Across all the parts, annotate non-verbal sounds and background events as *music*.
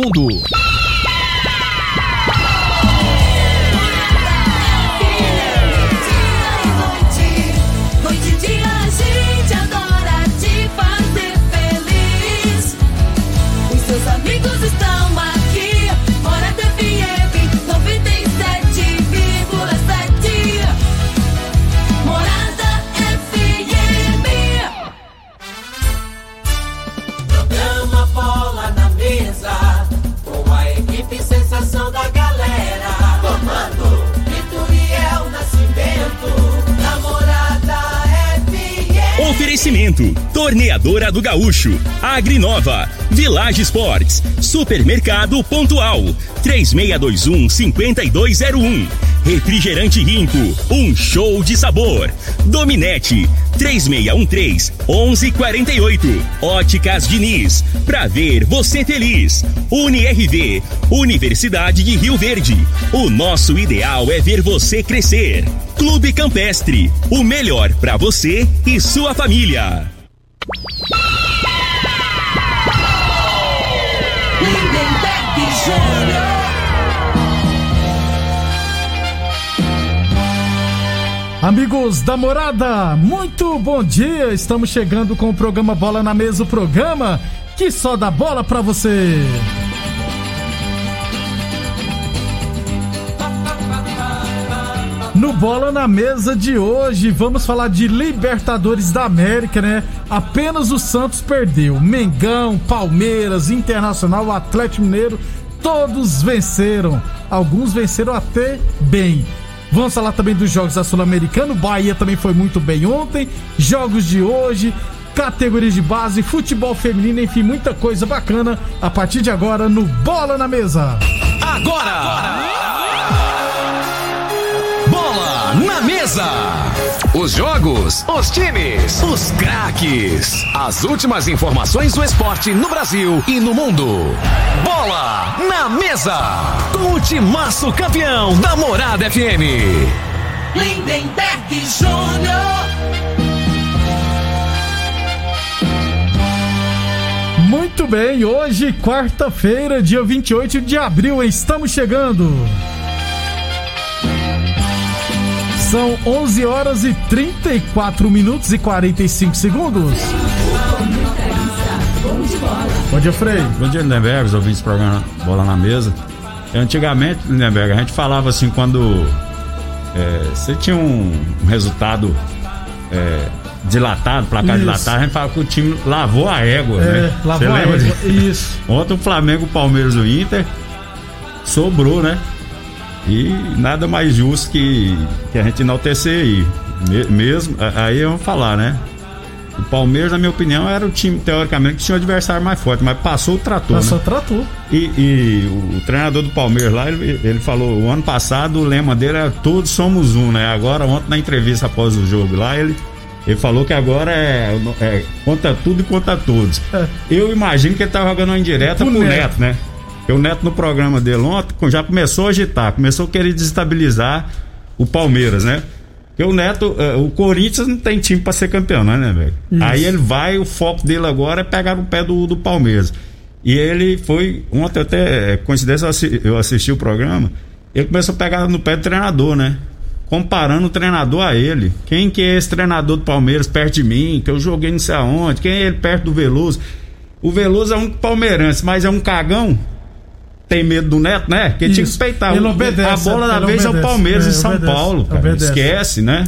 Mundo. Oferecimento: Torneadora do Gaúcho, Agrinova, Village Sports, Supermercado Pontual, 3621 5201. Refrigerante Rinco, um show de sabor. Dominete, 3613 1148. Óticas Diniz, pra ver você feliz. UniRV, Universidade de Rio Verde. O nosso ideal é ver você crescer. Clube Campestre, o melhor para você e sua família. Amigos da morada, muito bom dia! Estamos chegando com o programa Bola na Mesa o programa que só dá bola pra você. No Bola na Mesa de hoje, vamos falar de Libertadores da América, né? Apenas o Santos perdeu. Mengão, Palmeiras, Internacional, Atlético Mineiro, todos venceram. Alguns venceram até bem. Vamos falar também dos jogos da Sul-Americana. O Bahia também foi muito bem ontem. Jogos de hoje, categorias de base, futebol feminino, enfim, muita coisa bacana a partir de agora no Bola na Mesa. Agora! Bola na Mesa! Os jogos, os times, os craques. As últimas informações do esporte no Brasil e no mundo. Bola na Mesa! Com o timaço campeão da Morada FM. Lindenberg Júnior. Muito bem, hoje, quarta-feira, dia 28 de abril, estamos chegando. São 11 horas e 34 minutos e 45 segundos. Bom dia, Frei. Bom dia, Lindenberg, os ouvintes do programa Bola na Mesa. Antigamente, Lindenberg, a gente falava assim quando é, você tinha um, resultado é, dilatado, placar Isso. dilatado, a gente falava que o time lavou a égua, É, né? lavou Você a lembra égua, disso? isso. Ontem o Flamengo, o Palmeiras e o Inter sobrou, né? E nada mais justo que, que a gente enaltecer aí. Me- mesmo, aí vamos falar, né? O Palmeiras, na minha opinião, era o time, teoricamente, que tinha o adversário mais forte, mas passou o trator. Passou né? trator. E, e o, o treinador do Palmeiras lá, ele, ele falou, o ano passado o lema dele era todos somos um, né? Agora, ontem na entrevista após o jogo lá, ele, ele falou que agora é, é conta tudo e conta todos. É. Eu imagino que ele tá jogando uma indireta Pro pro, Neto. Neto, né? O Neto no programa dele ontem já começou a agitar, começou a querer desestabilizar o Palmeiras, né? Porque o Neto, eh, o Corinthians não tem time pra ser campeão, né, né, velho? Isso. Aí ele vai, o foco dele agora é pegar o pé do, do Palmeiras. E ele foi, ontem até, eh, coincidência, eu assi- eu assisti o programa, ele começou a pegar no pé do treinador, né? Comparando o treinador a ele. Quem que é esse treinador do Palmeiras perto de mim? Que eu joguei não sei aonde? Quem é ele perto do Veloso? O Veloso é um palmeirense, mas é um cagão. Tem medo do Neto, né? Que tinha que respeitar. Ele obedece, a bola da vez é o obedece. Palmeiras É, e São obedece, Paulo, cara. obedece. Esquece, né?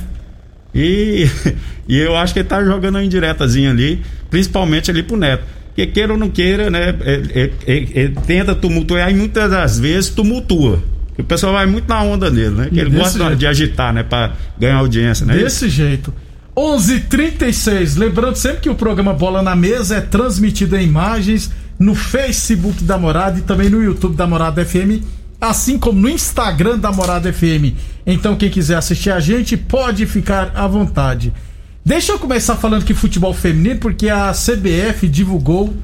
E, *laughs* e eu acho que ele tá jogando uma indiretazinha ali, principalmente ali pro Neto. Que queira ou não queira, né? Ele, ele- ele- tenta tumultuar e muitas das vezes tumultua. O pessoal vai muito na onda dele, né? Que ele gosta jeito. de agitar, né? Pra ganhar audiência, né? Desse jeito. 11:36. Lembrando sempre que o programa Bola na Mesa é transmitido em imagens no Facebook da Morada e também no YouTube da Morada FM, assim como no Instagram da Morada FM. Então quem quiser assistir a gente pode ficar à vontade. Deixa eu começar falando que futebol feminino, porque a CBF divulgou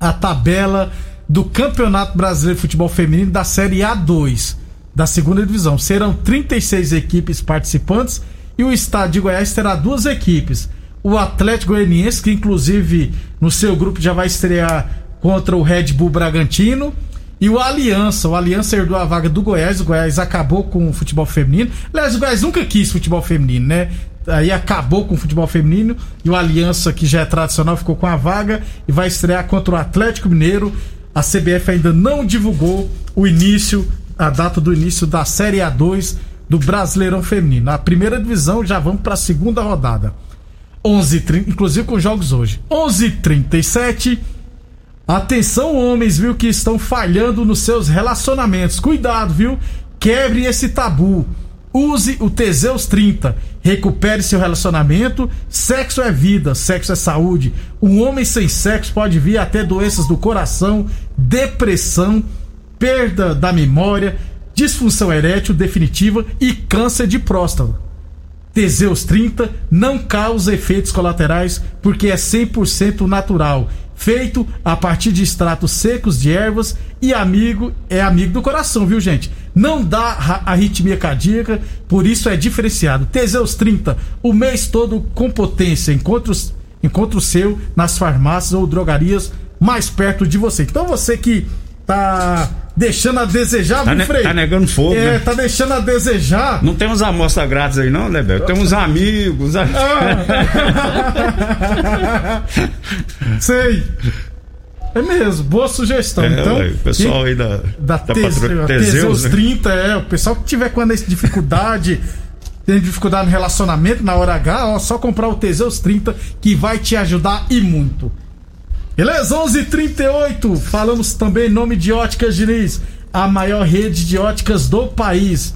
a tabela do Campeonato Brasileiro de Futebol Feminino da Série A2 da segunda divisão. Serão 36 equipes participantes e o estado de Goiás terá duas equipes. O Atlético Goianiense, que inclusive no seu grupo já vai estrear contra o Red Bull Bragantino. E o Aliança, o Aliança herdou a vaga do Goiás, o Goiás acabou com o futebol feminino. Aliás, o Goiás nunca quis futebol feminino, né? Aí acabou com o futebol feminino e o Aliança, que já é tradicional, ficou com a vaga e vai estrear contra o Atlético Mineiro. A CBF ainda não divulgou o início, a data do início da Série A2 do Brasileirão Feminino. A primeira divisão já vamos para a segunda rodada. 11h30, inclusive com jogos hoje. 11h37. Atenção, homens, viu, que estão falhando nos seus relacionamentos. Cuidado, viu? Quebre esse tabu. Use o Teseus 30. Recupere seu relacionamento. Sexo é vida, sexo é saúde. Um homem sem sexo pode vir até doenças do coração, depressão, perda da memória, disfunção erétil definitiva e câncer de próstata. Teseus 30 não causa efeitos colaterais porque é 100% natural feito a partir de extratos secos de ervas e amigo é amigo do coração, viu, gente? Não dá arritmia cardíaca, por isso é diferenciado. Teseus 30, o mês todo com potência. Encontre, encontre o seu nas farmácias ou drogarias mais perto de você. Então você que tá deixando a desejar, tá, Frei? Tá negando fogo, É, né? tá deixando a desejar. Não tem uns amostras grátis aí não, né? Tem uns amigos. Ah. *laughs* Sei. É mesmo, boa sugestão. É, então, ué, o pessoal aí da, da, da patrulha Teseus, Teseus, né? 30, é, o pessoal que tiver com essa dificuldade, *laughs* tem dificuldade no relacionamento, na hora H, ó, só comprar o Teseus 30 que vai te ajudar e muito. Beleza, 11:38. Falamos também em nome de Óticas Diniz, a maior rede de óticas do país.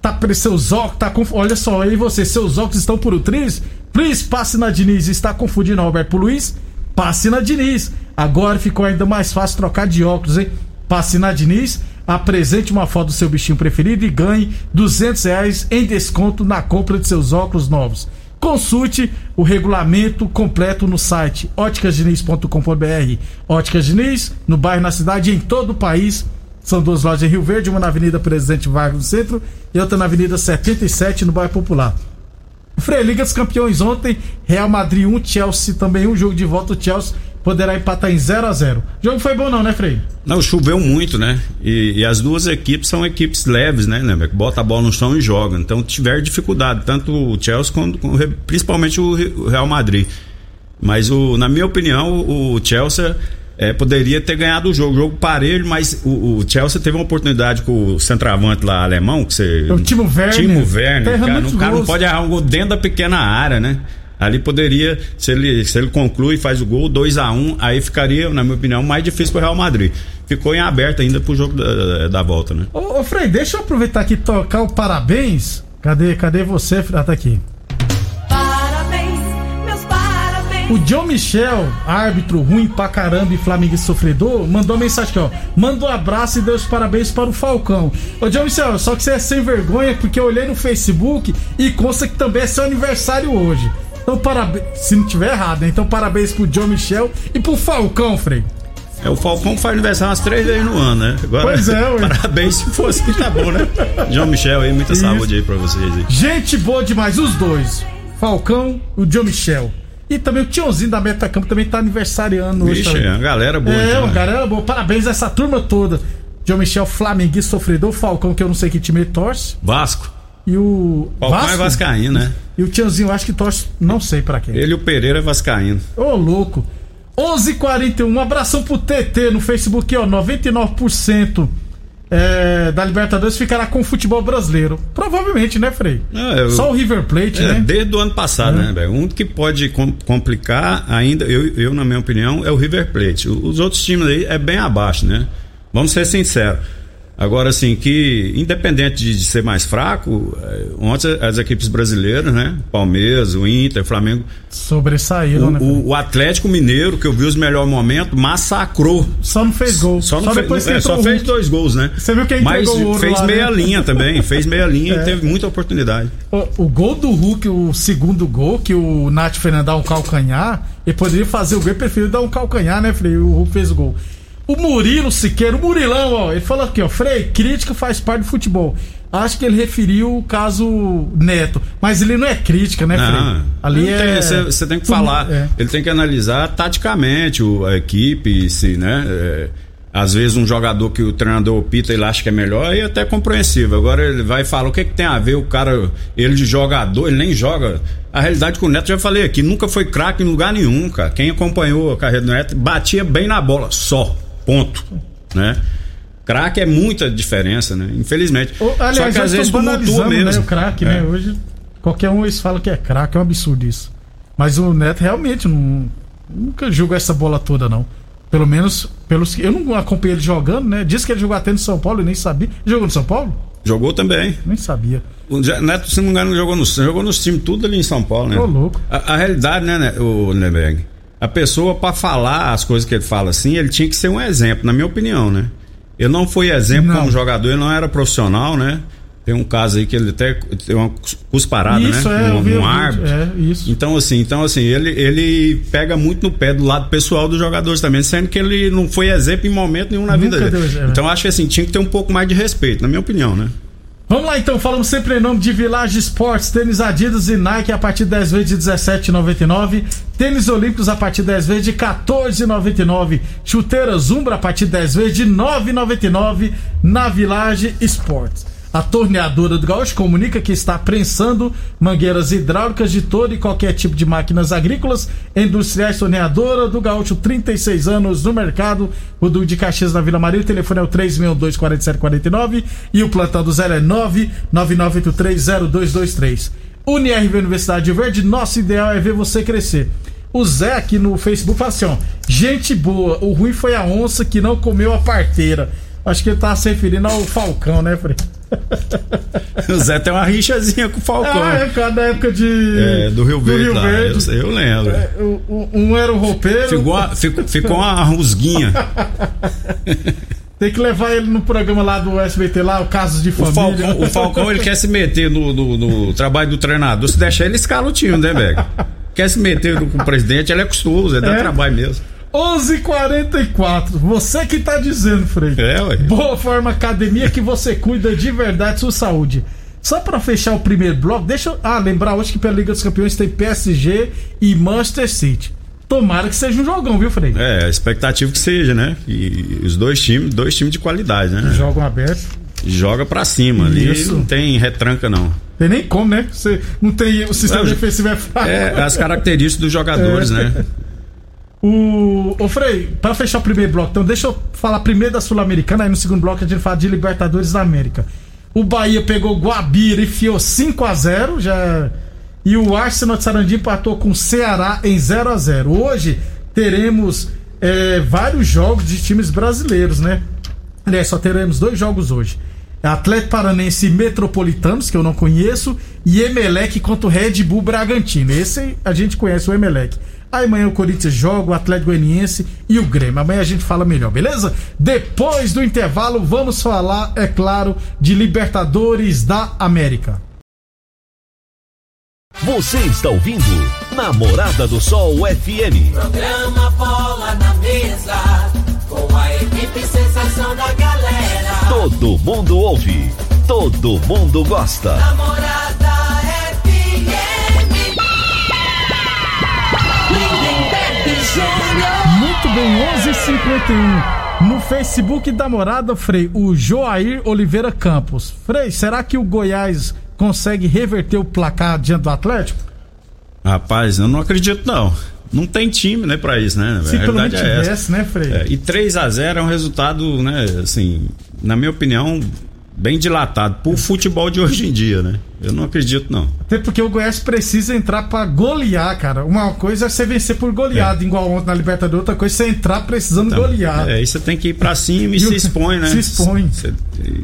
Tá para seus óculos, tá com, olha só aí você, seus óculos estão por utriz? Please, passe na Diniz. Está confundindo Alberto Luiz? Passe na Diniz. Agora ficou ainda mais fácil trocar de óculos, hein? Passe na Diniz, apresente uma foto do seu bichinho preferido e ganhe 200 reais em desconto na compra de seus óculos novos. Consulte o regulamento completo no site óticasdiniz.com.br. Óticas Diniz, no bairro, na cidade e em todo o país. São duas lojas em Rio Verde, uma na Avenida Presidente Vargas no centro e outra na Avenida 77 no bairro Popular. Frei, Liga dos Campeões ontem, Real Madrid 1, Chelsea também um jogo de volta, o Chelsea poderá empatar em 0 a 0 O jogo foi bom não, né, Frei? Não, choveu muito, né? E, e as duas equipes são equipes leves, né? Que bota a bola no chão e joga. Então tiver dificuldade, tanto o Chelsea quanto, principalmente o Real Madrid. Mas o, na minha opinião, o Chelsea é, poderia ter ganhado o jogo. Jogo parelho, mas o, o, Chelsea teve uma oportunidade com o centroavante lá alemão, que você. O Timo Werner. Timo Werner. Cara, o cara não pode errar um gol dentro da pequena área, né? Ali poderia, se ele, se ele conclui e faz o gol, 2 a 1 um, aí ficaria, na minha opinião, mais difícil para o Real Madrid. Ficou em aberto ainda pro jogo da, da volta, né? Ô, ô Frei, deixa eu aproveitar aqui e tocar o parabéns. Cadê, cadê você, Frei? Ah, tá aqui. Parabéns, meus parabéns. O John Michel, árbitro ruim pra caramba e Flamengo sofredor, mandou uma mensagem aqui, ó. Manda um abraço e deu os parabéns para o Falcão. Ô John Michel, só que você é sem vergonha porque eu olhei no Facebook e consta que também é seu aniversário hoje. Então parabéns, se não tiver errado, né? Então parabéns pro John Michel e pro Falcão, Frei. É, o Falcão faz aniversário umas três vezes no ano, né? Agora, Pois é, *laughs* ué. Parabéns se fosse que tá bom, né? João Michel aí, muita Isso. saúde aí pra vocês aí. Gente boa demais, os dois. Falcão e o John Michel. E também o Tiozinho da Metacampo também tá aniversariando hoje. Vixe, é uma galera boa. É, então, uma galera boa. Parabéns a essa turma toda. John Michel, Flamenguista, sofredor, Falcão, que eu não sei que time ele torce. Vasco. E o. Falcão é vascaíno, né? E o Tiozinho, eu acho que torce, não sei pra quem. Ele e o Pereira é vascaíno. Ô, louco. 11:41 um abração pro TT no Facebook, ó. 99% é, da Libertadores ficará com o futebol brasileiro. Provavelmente, né, Frei? É, eu- Só o River Plate, É, né? desde o ano passado, né, velho? Um que pode com- complicar ainda, eu, eu, na minha opinião, é o River Plate. Os outros times aí é bem abaixo, né? Vamos ser sinceros. Agora, assim, que independente de, de ser mais fraco, é, ontem as equipes brasileiras, né? Palmeiras, o Inter, Flamengo. Sobressaíram, né? O, Frei? o- o Atlético Mineiro, que eu vi os melhores momentos, massacrou. Só não fez gol. Só, não depois que fez, é, só fez dois gols, né? Você viu quem Mas o ouro fez lá, meia né? linha também, fez meia linha *laughs* É. e teve muita oportunidade. O, o gol do Hulk, o segundo gol, que o Nath Fernandes dá um calcanhar, ele poderia fazer o gol e preferiu dar um calcanhar, né, Frei? O Hulk fez o gol. O Murilo Siqueira, o Murilão, ó, ele falou aqui, ó, Frei, crítica faz parte do futebol. Acho que ele referiu o caso Neto, mas ele não é crítica, né, Frei? Não, Ali é. você, tem que falar. é. Ele tem que analisar taticamente o- a equipe, se, né? é, às vezes um jogador que o treinador opta, ele acha que é melhor e é até compreensível. Agora ele vai falar o que, que tem a ver o cara, ele de jogador, ele nem joga. A realidade com o Neto, já falei aqui, nunca foi craque em lugar nenhum, cara. Quem acompanhou a carreira do Neto batia bem na bola, só. Ponto. Né? Craque é muita diferença, né? Infelizmente. Ô, Aliás, Só que às vezes tumultua banalizando, mesmo. né, o craque, É. né? Hoje qualquer um eles falam que é craque, é um absurdo isso. Mas o Neto realmente não, nunca julga essa bola toda, não. Pelo menos pelos que. Eu não acompanhei ele jogando, né? Diz que ele jogou até no São Paulo, eu nem sabia. Jogou no São Paulo? Jogou também. Nem sabia. O Neto, se não me engano, jogou, no, jogou nos times tudo ali em São Paulo, né? Ô, louco. A, a realidade, né, né o Lindenberg? A pessoa, pra falar as coisas que ele fala assim, ele tinha que ser um exemplo, na minha opinião, né? Ele não foi exemplo Não. como jogador, ele não era profissional, né? Tem um caso aí que ele até tem uma cusparada, isso né? é, um, vi um árbitro. É, isso. Então assim, então assim, ele, ele pega muito no pé do lado pessoal dos jogadores também, sendo que ele não foi exemplo em momento nenhum na Nunca vida dele. exemplo. Então acho que assim, tinha que ter um pouco mais de respeito, na minha opinião, né? Vamos lá então, falamos sempre em nome de Village Sports, tênis Adidas e Nike a partir de 10 vezes de 17,99, tênis Olímpicos a partir de 10 vezes de 14,99, chuteira Zumbra a partir de 10 vezes de 9,99 na Village Sports. A torneadora do Gaúcho comunica que está prensando mangueiras hidráulicas de todo e qualquer tipo de máquinas agrícolas, industriais, torneadora do Gaúcho, 36 anos no mercado, o do de Caxias na Vila Maria, o telefone é o 362-4749 e o plantão do 0 é 999830223. UniRV Universidade de Verde, nosso ideal é ver você crescer. O Zé aqui no Facebook fala assim, ó, gente boa, o ruim foi a onça que não comeu a parteira. Acho que ele tá se referindo ao Falcão, né, Frei? *laughs* O Zé tem uma rixazinha com o Falcão. Ah, é, cara, da época de. É, do Rio Verde, lá, Verde. Eu, eu lembro. O- o- Um era o roupeiro. Ficou, uma, ficou, ficou uma rusguinha. *laughs* Tem que levar ele no programa lá do SBT, lá, o Casos de O Família. Falcão, o Falcão ele quer se meter no, no- no trabalho do treinador. Se deixar ele escala o time, né, velho? Quer se meter no- com o presidente, ele é custoso, é, dá É. trabalho mesmo. 11:44. Você que tá dizendo, Frei. É, ué. Boa Forma Academia que você cuida de verdade sua saúde. Só pra fechar o primeiro bloco, deixa eu ah, lembrar hoje que pela Liga dos Campeões tem PSG e Manchester City. Tomara que seja um jogão, viu, Frei? É, expectativa que seja, né? E os dois times, dois times de qualidade, né? Jogam aberto. Joga pra cima ali, Isso. não tem retranca não. Tem nem como, né? Você não tem o sistema Não, defensivo é fraco. É as características dos jogadores, É. né? *laughs* O, ô Frei, pra fechar o primeiro bloco, então deixa eu falar primeiro da Sul-Americana, aí no segundo bloco a gente fala de Libertadores da América. O Bahia pegou o Guabira e enfiou 5 a 0 já e o Arsenal de Sarandi empatou com o Ceará em 0 a 0 Hoje teremos é, vários jogos de times brasileiros, né? Aliás, só teremos dois jogos hoje. Atlético Paranense e Metropolitanos, que eu não conheço, e Emelec contra o Red Bull Bragantino. Esse a gente conhece, o Emelec. Aí amanhã o Corinthians joga, o Atlético Goianiense e o Grêmio. Amanhã a gente fala melhor, beleza? Depois do intervalo, vamos falar, é claro, de Libertadores da América. Você está ouvindo Namorada do Sol FM. Programa Bola na Mesa, com a equipe sensação da galera. Todo mundo ouve, todo mundo gosta. Namorada Muito bem, 11:51 No Facebook da Morada, Frei, o Joair Oliveira Campos. Frei, será que o Goiás consegue reverter o placar diante do Atlético? Rapaz, eu não acredito não. Não tem time, né, pra isso, né? Se a pelo menos é tivesse, né, Frei? É, e 3 a 0 é um resultado, né, assim, na minha opinião, bem dilatado pro futebol de hoje em dia, né? Eu não acredito não. Até porque o Goiás precisa entrar pra golear, cara. Uma coisa é você vencer por goleada, igual ontem na Libertadores, outra coisa é você entrar precisando golear. É, aí você tem que ir pra cima e, *laughs* E se expõe, né? se expõe.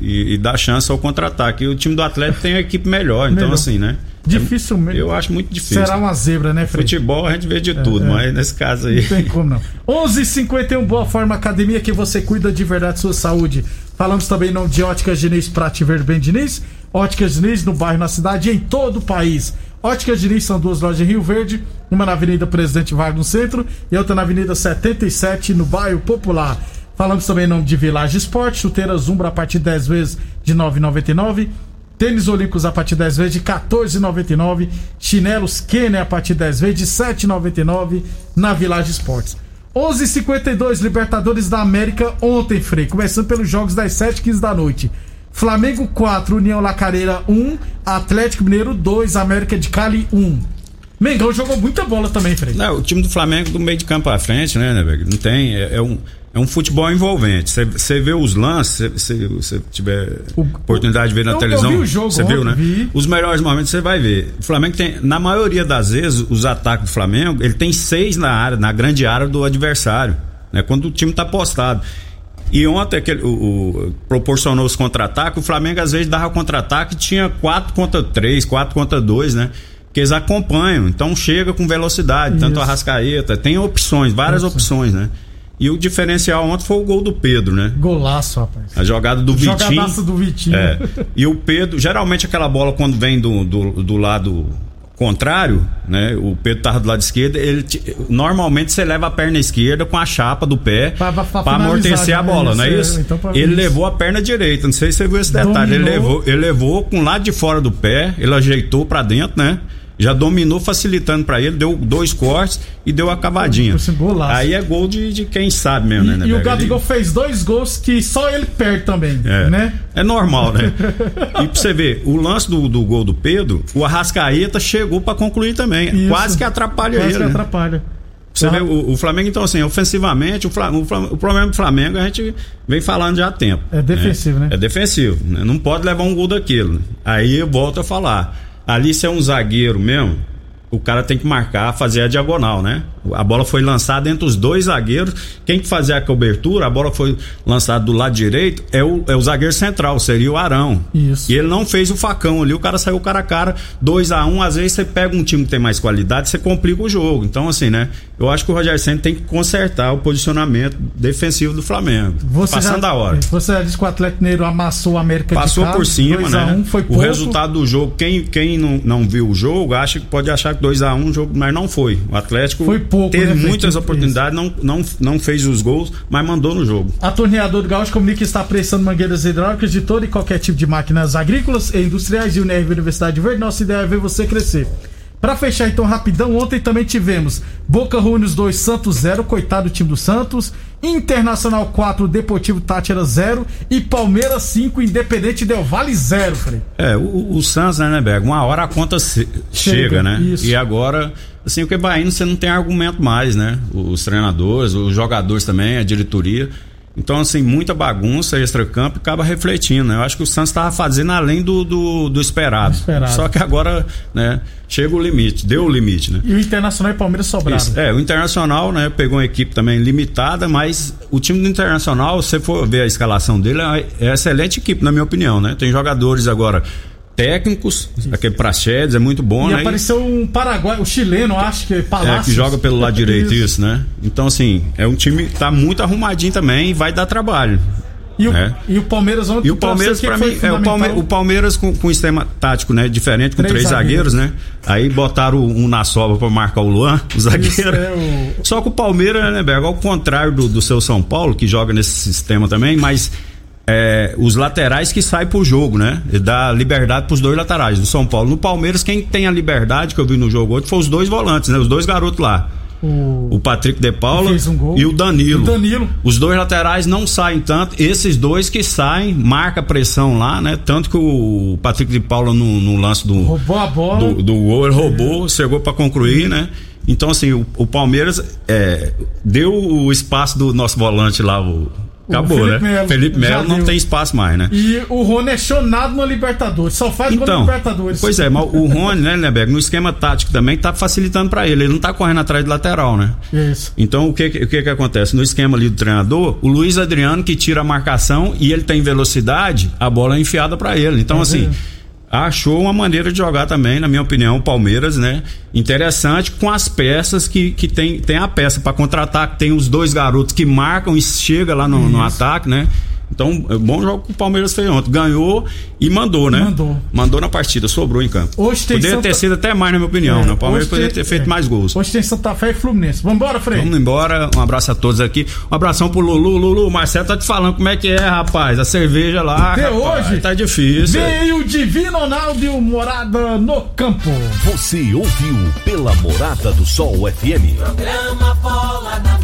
E, e dá chance ao contra-ataque. E o time do Atlético tem uma equipe melhor, então Melhor. assim, né? Dificilmente. Eu acho muito difícil. Será uma zebra, né, Frei? Futebol a gente vê de tudo, é. mas nesse caso aí. Não tem como não. *laughs* 11:51 Boa Forma Academia que você cuida de verdade sua saúde. Falamos também em nome de Óticas Diniz Prate Verde Bem Diniz. Óticas Diniz no bairro, na cidade e em todo o país. Óticas Diniz são duas lojas em Rio Verde, uma na Avenida Presidente Vargas no centro e outra na Avenida 77 no bairro Popular. Falamos também em nome de Village Esporte, chuteiras Zumbra a partir de 10 vezes de 9,99. Tênis Olímpicos a partir de 10 vezes de 14,99. Chinelos Kenner a partir de 10 vezes de 7,99 na Village Esportes. 11:52 Libertadores da América ontem, Frei. Começando pelos jogos das 7h15 da noite. Flamengo 4, União Lacareira 1, Atlético Mineiro 2, América de Cali 1. Mengão jogou muita bola também, Frei. Não, o time do Flamengo do meio de campo à frente, né, né? Não tem. É, é um, é um futebol envolvente. Você vê os lances, se você tiver O- oportunidade de ver na eu- televisão. vi o jogo Você viu, né? vi. Os melhores momentos você vai ver. O Flamengo tem, na maioria das vezes, os ataques do Flamengo, ele tem seis na área, na grande área do adversário. Né? Quando o time tá postado. E ontem aquele, o, o- proporcionou os contra-ataques, o Flamengo às vezes dava contra-ataque e tinha 4 contra 3, 4 contra 2, né? Que eles acompanham, então chega com velocidade, tanto Isso. a Rascaeta, tem opções, várias opções, né? E o diferencial ontem foi o gol do Pedro, né? Golaço, rapaz. A jogada do Vitinho. Jogadaço do Vitinho. É. E o Pedro, geralmente aquela bola quando vem do, do, do lado contrário, né? O Pedro tava do lado esquerdo, ele te- normalmente você leva a perna esquerda com a chapa do pé Pra- para amortecer a né? bola, não é Isso, então ele isso. levou a perna direita, não sei se você viu esse detalhe, ele Dominou. levou, ele levou com o lado de fora do pé, ele ajeitou para dentro, né? Já dominou facilitando para ele, deu dois cortes e deu a cavadinha. Aí é gol de, de quem sabe mesmo, né? E, né, e o? Gabigol Ele- fez dois gols que só ele perde também, é. né? É normal, né? *laughs* e pra você ver, o lance do, do gol do Pedro, o Arrascaeta chegou pra concluir também. Isso. Quase que atrapalha Quase ele. que né? atrapalha. Você Ah, vê o, o Flamengo, então, assim, ofensivamente, o, Fla- o problema do Flamengo a gente vem falando já há tempo. É defensivo, né? É defensivo. né? Não pode levar um gol daquilo. né? Aí eu volto a falar. Ali, se é um zagueiro mesmo, o cara tem que marcar, fazer a diagonal, né? A bola foi lançada entre os dois zagueiros. Quem que fazia a cobertura, a bola foi lançada do lado direito, é o, é o zagueiro central, seria o Arão. Isso. E ele não fez o facão ali, o cara saiu cara a cara, 2 a 1 um, às vezes você pega um time que tem mais qualidade, você complica o jogo. Então, assim, né? Eu acho que o Roger Senna tem que consertar o posicionamento defensivo do Flamengo. Você Passando já, a hora. Você já disse que o Atlético Mineiro amassou o América Passou de Cali, por cima, 2 a né? 1, foi o pouco. resultado do jogo, quem, quem não, não viu o jogo, acha que pode achar que 2x1 um jogo, mas não foi. O Atlético Foi pouco, teve né, muitas Felipe? oportunidades, não, não, não fez os gols, mas mandou no jogo. A torneadora do Gaúcho comunica que está prestando mangueiras hidráulicas de todo e qualquer tipo de máquinas agrícolas e industriais e UNRV Universidade Verde. Nossa ideia é ver você crescer. Pra fechar então rapidão, ontem também tivemos Boca Juniors 2, Santos 0, coitado do time do Santos, Internacional 4, Deportivo Tátira 0 e Palmeiras 5, Independente Del Vale 0, Frei. É, o, o Santos, né, Neberg? Uma hora a conta se- chega, Chega, né? isso. E agora, assim, o que indo, você não tem argumento mais, né? Os treinadores, os jogadores também, a diretoria. Então, assim, muita bagunça extra-campo acaba refletindo, né? Eu acho que o Santos estava fazendo além do, do, do esperado. Esperado. Só que agora, né, chega o limite, deu o limite, né? E o Internacional e Palmeiras sobraram. Isso. É, o Internacional, né, pegou uma equipe também limitada, mas o time do Internacional, se você for ver a escalação dele, é é excelente equipe, na minha opinião, né? Tem jogadores agora técnicos, aquele Praxedes é muito bom, E né? apareceu um paraguai, o chileno, acho que é É, Palácio. que joga pelo lado *laughs* direito, isso. né? Então, assim, é um time que tá muito arrumadinho também e vai dar trabalho. E o, É. e o Palmeiras ontem E o Palmeiras, você, mim, é, o, Palme- o Palmeiras com, com um sistema tático, né? Diferente, com Três três, zagueiros, né? Aí botaram um na sobra pra marcar o Luan, o zagueiro. Isso, é o- Só que o Palmeiras, né, Berg, ao contrário do, do seu São Paulo, que joga nesse sistema também, mas é, os laterais que saem pro jogo, né? Ele dá liberdade pros dois laterais do São Paulo. No Palmeiras, quem tem a liberdade que eu vi no jogo hoje foi os dois volantes, né? Os dois garotos lá. O- O Patrick de Paula um e o Danilo. O Danilo. Os dois laterais não saem tanto. Esses dois que saem, marca pressão lá, né? Tanto que o Patrick de Paula no, no lance do, Roubou a bola. do, do gol, ele roubou, chegou pra concluir, né? Então, assim, o, o Palmeiras é, deu o espaço do nosso volante lá, o. Acabou, Felipe né? Melo. Felipe Melo não deu. tem espaço mais, né? E o Rony é chonado na Libertadores. Só faz gol na Então, Libertadores. pois é, mas o Rony, né, Neberg, no esquema tático também tá facilitando pra ele. Ele não tá correndo atrás de lateral, né? Isso. Então o que, o que que acontece? No esquema ali do treinador, o Luiz Adriano que tira a marcação e ele tem velocidade, a bola é enfiada pra ele. Então, É assim, verdade. Achou uma maneira de jogar também, na minha opinião, o Palmeiras, né? Interessante com as peças que, que tem, tem a peça pra contratar, que tem os dois garotos que marcam e chega lá no, no ataque, né? Então, é bom jogo que o Palmeiras fez ontem. Ganhou e mandou, né? Mandou. Mandou na partida, sobrou em campo. Hoje tem Poderia Santa- ter sido até mais, na minha opinião, É, né? O Palmeiras poderia tem- ter feito é. mais gols. Hoje tem Santa Fé e Fluminense. Vambora, Frei. Vamos embora, um abraço a todos aqui. Um abração pro Lulu. Lulu, o Marcelo tá te falando como é que é, rapaz. A cerveja lá. Rapaz, hoje. Tá difícil. Veio o Divino Ronaldo e o Morada no campo. Você ouviu pela Morada do Sol FM. Programa Bola na